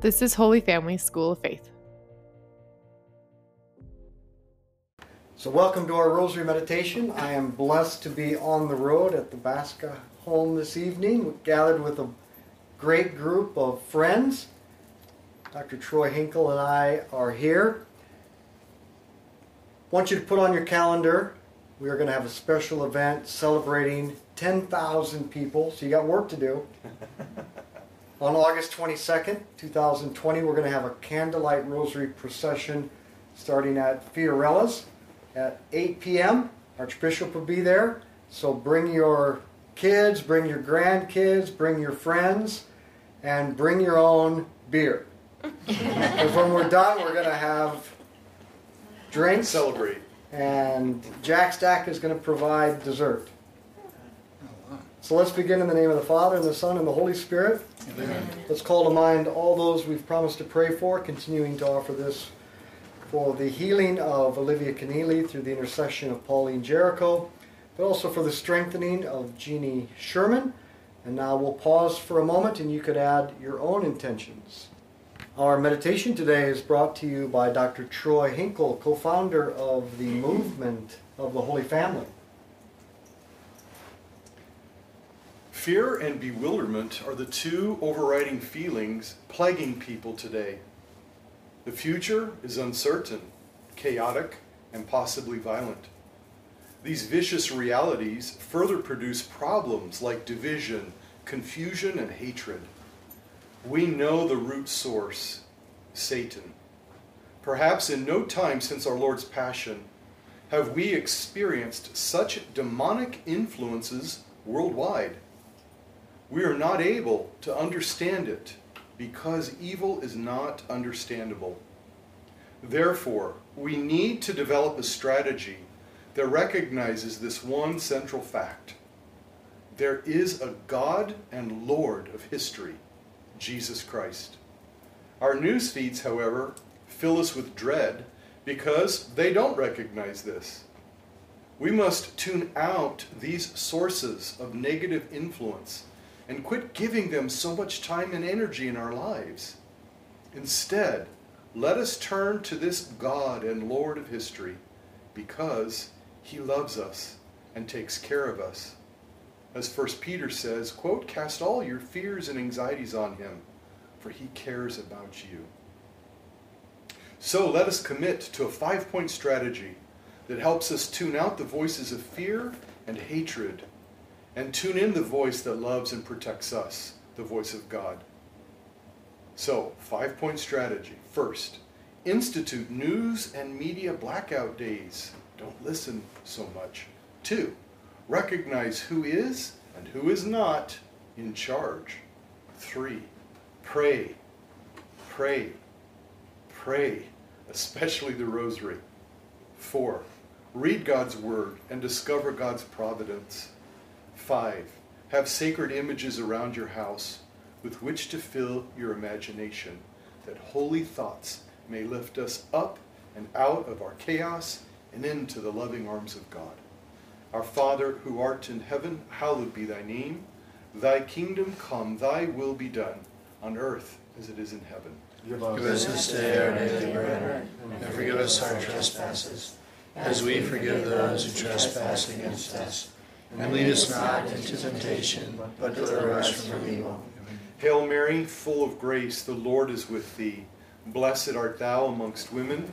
This is Holy Family School of Faith. So, welcome to our Rosary Meditation. I am blessed to be on the road at the Basca home this evening, gathered with a great group of friends. Dr. Troy Hinkle and I are here. I want you to put on your calendar, we are going to have a special event celebrating 10,000 people, so you got work to do. on August 22nd, 2020, we're going to have a candlelight rosary procession starting at Fiorella's at 8 p.m. Archbishop will be there. So bring your kids, bring your grandkids, bring your friends, and bring your own beer. Because when we're done, we're going to have drinks. Celebrate. And Jack Stack is going to provide dessert. So let's begin in the name of the Father, and the Son, and the Holy Spirit. Amen. Let's call to mind all those we've promised to pray for, continuing to offer this for the healing of Olivia Keneally through the intercession of Pauline Jaricot, but also for the strengthening of Jeannie Sherman. And now we'll pause for a moment and you could add your own intentions. Our meditation today is brought to you by Dr. Troy Hinkle, co founder of the movement of the Holy Family. Fear and bewilderment are the two overriding feelings plaguing people today. The future is uncertain, chaotic, and possibly violent. These vicious realities further produce problems like division, confusion, and hatred. We know the root source, Satan. Perhaps in no time since our Lord's Passion have we experienced such demonic influences worldwide. We are not able to understand it because evil is not understandable. Therefore, we need to develop a strategy that recognizes this one central fact. There is a God and Lord of history, Jesus Christ. Our news feeds, however, fill us with dread because they don't recognize this. We must tune out these sources of negative influence and quit giving them so much time and energy in our lives. Instead, let us turn to this God and Lord of history because he loves us and takes care of us. As 1 Peter says, quote, cast all your fears and anxieties on him, for he cares about you. So let us commit to a five point strategy that helps us tune out the voices of fear and hatred and tune in the voice that loves and protects us, the voice of God. So, five point strategy. First, institute news and media blackout days. Don't listen so much. Two, recognize who is and who is not in charge. Three, pray, pray, pray, especially the rosary. Four, read God's word and discover God's providence. Five, have sacred images around your house with which to fill your imagination, that holy thoughts may lift us up and out of our chaos and into the loving arms of God. Our Father, who art in heaven, hallowed be thy name. Thy kingdom come, thy will be done, on earth as it is in heaven. Give us this day our daily bread, and forgive us our trespasses, as we forgive those who trespass against us and lead us not into temptation, but deliver us from evil. Hail Mary, full of grace, the Lord is with thee. Blessed art thou amongst women,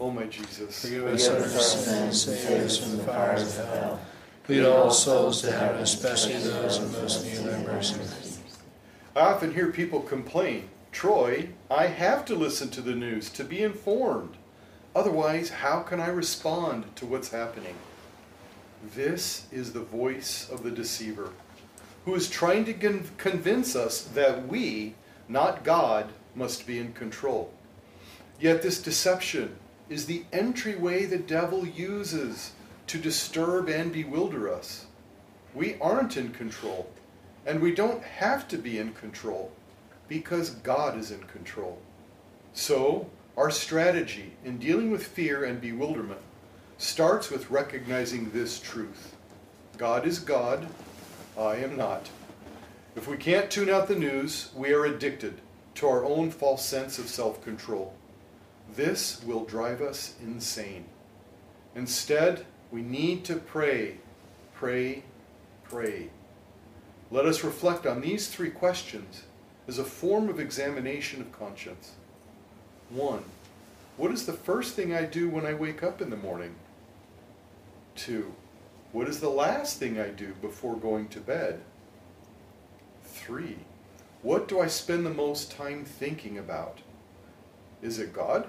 O my Jesus, Forgive us our sins, save us from the fires of hell. Lead all souls to heaven, especially those in most need thy mercy. I often hear people complain, Troy, I have to listen to the news to be informed. Otherwise, how can I respond to what's happening? This is the voice of the deceiver, who is trying to con- convince us that we, not God, must be in control. Yet this deception is the entryway the devil uses to disturb and bewilder us. We aren't in control, and we don't have to be in control because God is in control. So, our strategy in dealing with fear and bewilderment starts with recognizing this truth God is God, I am not. If we can't tune out the news, we are addicted to our own false sense of self control. This will drive us insane. Instead, we need to pray, pray, pray. Let us reflect on these three questions as a form of examination of conscience. One, what is the first thing I do when I wake up in the morning? Two, what is the last thing I do before going to bed? Three, what do I spend the most time thinking about? Is it God?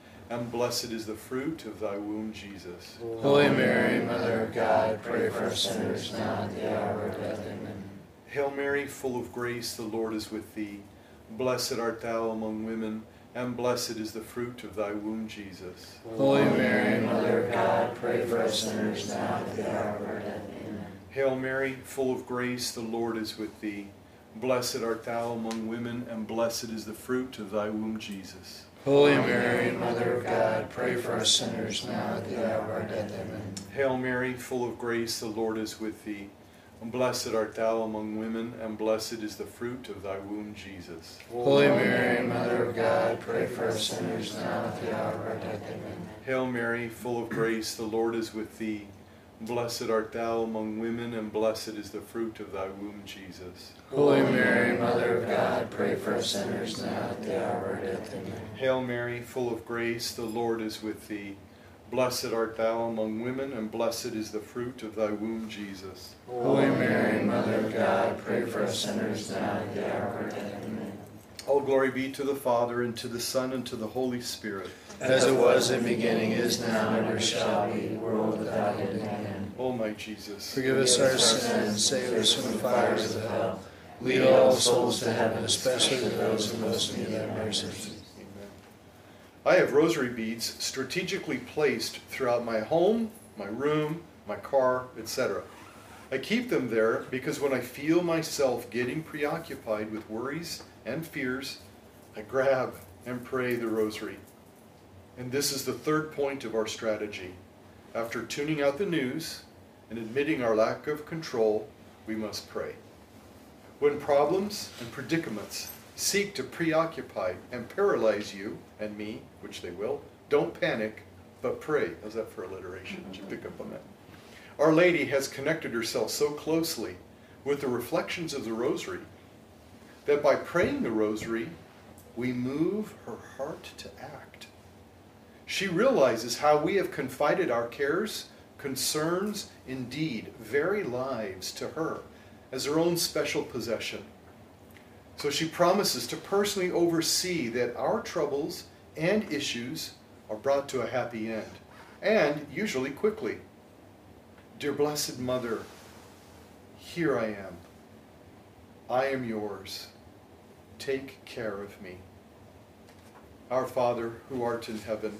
and blessed is the fruit of thy womb, Jesus. Holy Mary, Mother of God, pray for us sinners now at the hour of death. Amen. Hail Mary, full of grace, the Lord is with thee. Blessed art thou among women, and blessed is the fruit of thy womb, Jesus. Holy Mary, Mother of God, pray for us sinners now at the hour of our death. Amen. Hail Mary, full of grace, the Lord is with thee. Blessed art thou among women, and blessed is the fruit of thy womb, Jesus. Holy Mary, Mother of God, pray for us sinners now at the hour of our death. Amen. Hail Mary, full of grace, the Lord is with thee. Blessed art thou among women, and blessed is the fruit of thy womb, Jesus. Holy Mary, Mother of God, pray for us sinners now at the hour of our death. Amen. Hail Mary, full of grace, the Lord is with thee. Blessed art thou among women, and blessed is the fruit of thy womb, Jesus. Holy Mary, Mother of God, pray for us sinners now at the hour of our death. Amen. Hail Mary, full of grace, the Lord is with thee. Blessed art thou among women, and blessed is the fruit of thy womb, Jesus. Holy Mary, Mother of God, pray for us sinners now at the hour of our death. Amen. All glory be to the Father, and to the Son, and to the Holy Spirit. As it was in the beginning, is now, and ever shall be, world without end. Amen. O my Jesus, Forgive us our sins, save us from the fires of hell. Lead all souls to heaven, especially those in most need of thy mercy. Amen. I have rosary beads strategically placed throughout my home, my room, my car, etc. I keep them there because when I feel myself getting preoccupied with worries and fears, I grab and pray the rosary. And this is the third point of our strategy. After tuning out the news and admitting our lack of control, we must pray. When problems and predicaments seek to preoccupy and paralyze you and me, which they will, don't panic, but pray. How's that for alliteration? Did you pick up on that? Our Lady has connected herself so closely with the reflections of the Rosary that by praying the Rosary, we move her heart to act. She realizes how we have confided our cares, concerns, indeed, very lives to her as her own special possession. So she promises to personally oversee that our troubles and issues are brought to a happy end, and usually quickly. Dear Blessed Mother, here I am. I am yours. Take care of me. Our Father, who art in heaven,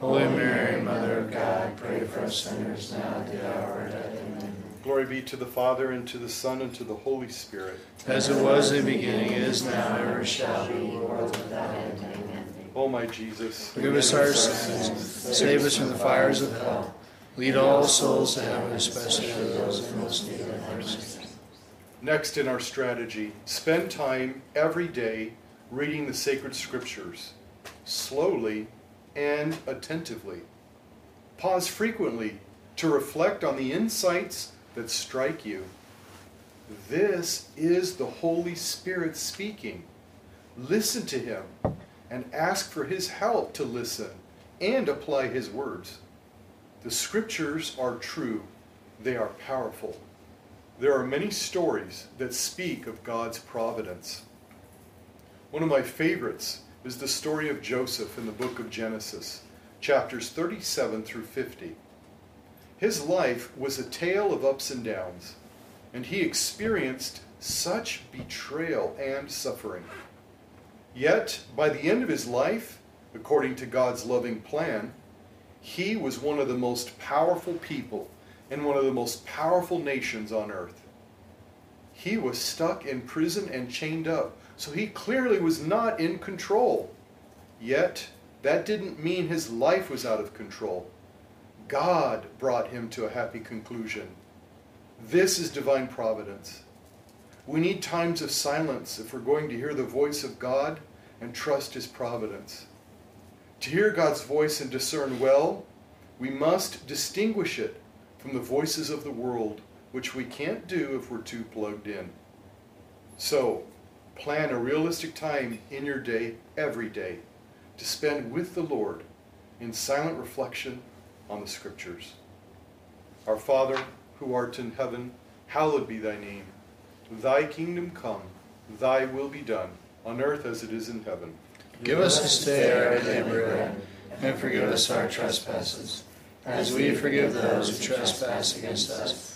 Holy Mary, Mother of God, pray for us sinners now at the hour of our death. Amen. Glory be to the Father, and to the Son, and to the Holy Spirit. As it was in the beginning, is now, and ever shall be, world without end. Amen. O my Jesus, Forgive us our sins, save us from the fires of hell. Lead all souls to heaven, especially those in most need of mercy. Next in our strategy, spend time every day reading the sacred scriptures, slowly and attentively. Pause frequently to reflect on the insights that strike you. This is the Holy Spirit speaking. Listen to Him and ask for His help to listen and apply his words. The scriptures are true, they are powerful. There are many stories that speak of God's providence. One of my favorites is the story of Joseph in the book of Genesis, chapters 37 through 50. His life was a tale of ups and downs, and he experienced such betrayal and suffering. Yet, by the end of his life, according to God's loving plan, he was one of the most powerful people in one of the most powerful nations on earth. He was stuck in prison and chained up, so he clearly was not in control. Yet, that didn't mean his life was out of control. God brought him to a happy conclusion. This is divine providence. We need times of silence if we're going to hear the voice of God and trust His providence. To hear God's voice and discern well, we must distinguish it from the voices of the world, which we can't do if we're too plugged in. So, plan a realistic time in your day, every day, to spend with the Lord in silent reflection on the Scriptures. Our Father, who art in heaven, hallowed be thy name. Thy kingdom come, thy will be done, on earth as it is in heaven. Give us this day our daily bread, and forgive us our trespasses, as we forgive those who trespass against us.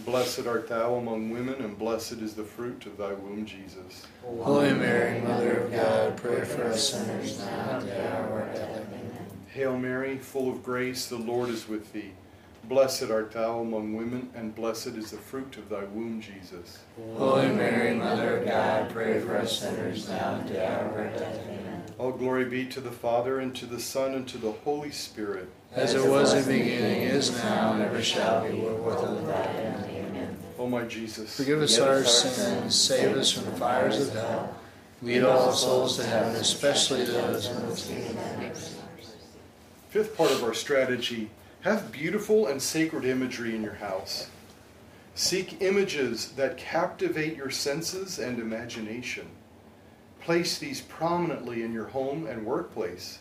Blessed art thou among women, and blessed is the fruit of thy womb, Jesus. Holy Mary, Mother of God, pray for us sinners now and at the hour of our death. Amen. Hail Mary, full of grace, the Lord is with thee. Blessed art thou among women, and blessed is the fruit of thy womb, Jesus. Holy Mary, Mother of God, pray for us sinners now and at the hour of our death. Amen. All glory be to the Father, and to the Son, and to the Holy Spirit. As it was in the beginning, is now, and ever shall be, world without end. O my Jesus, Forgive us our sins, save us from the fires of hell. Lead all souls to heaven, especially those in most need of thy. Fifth part of our strategy have beautiful and sacred imagery in your house. Seek images that captivate your senses and imagination. Place these prominently in your home and workplace.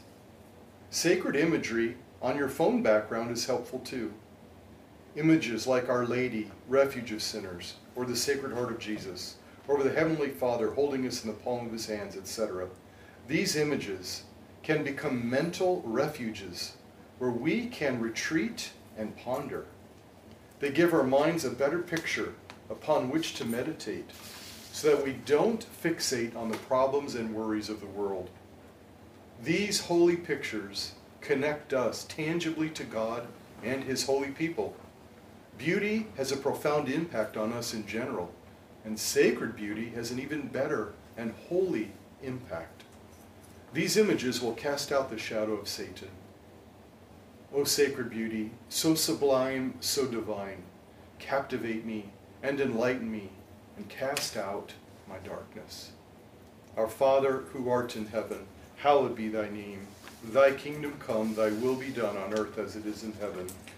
Sacred imagery on your phone background is helpful too. Images like Our Lady, Refuge of Sinners, or the Sacred Heart of Jesus, or the Heavenly Father holding us in the palm of His hands, etc. These images can become mental refuges where we can retreat and ponder. They give our minds a better picture upon which to meditate so that we don't fixate on the problems and worries of the world. These holy pictures connect us tangibly to God and His holy people. Beauty has a profound impact on us in general, and sacred beauty has an even better and holy impact. These images will cast out the shadow of Satan. O sacred beauty, so sublime, so divine, captivate me and enlighten me and cast out my darkness. Our Father, who art in heaven, hallowed be thy name. Thy kingdom come, thy will be done on earth as it is in heaven.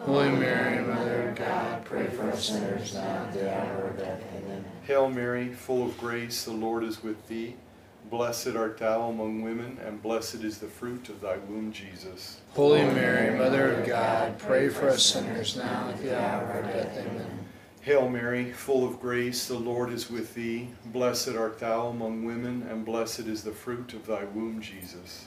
Holy Mary, Mother of God, pray for us sinners now at the hour of our death. Amen. Hail Mary, full of grace, the Lord is with thee. Blessed art thou among women, and blessed is the fruit of thy womb, Jesus. Holy Mary, Mother of God, pray for us sinners now at the hour of our death. Amen. Hail Mary, full of grace, the Lord is with thee. Blessed art thou among women, and blessed is the fruit of thy womb, Jesus.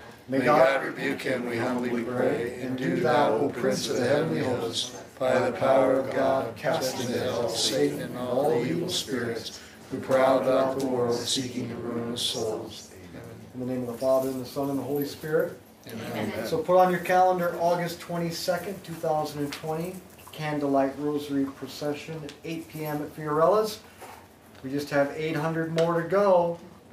May May God rebuke him, we humbly pray. And do thou, O Prince of the heavenly host, by the power of God, cast into hell Satan and all the evil spirits who prowl about the world seeking to ruin of souls. In the name of the Father, and the Son, and the Holy Spirit. Amen. So put on your calendar August 22nd, 2020, Candlelight Rosary Procession at 8 p.m. at Fiorella's. We just have 800 more to go.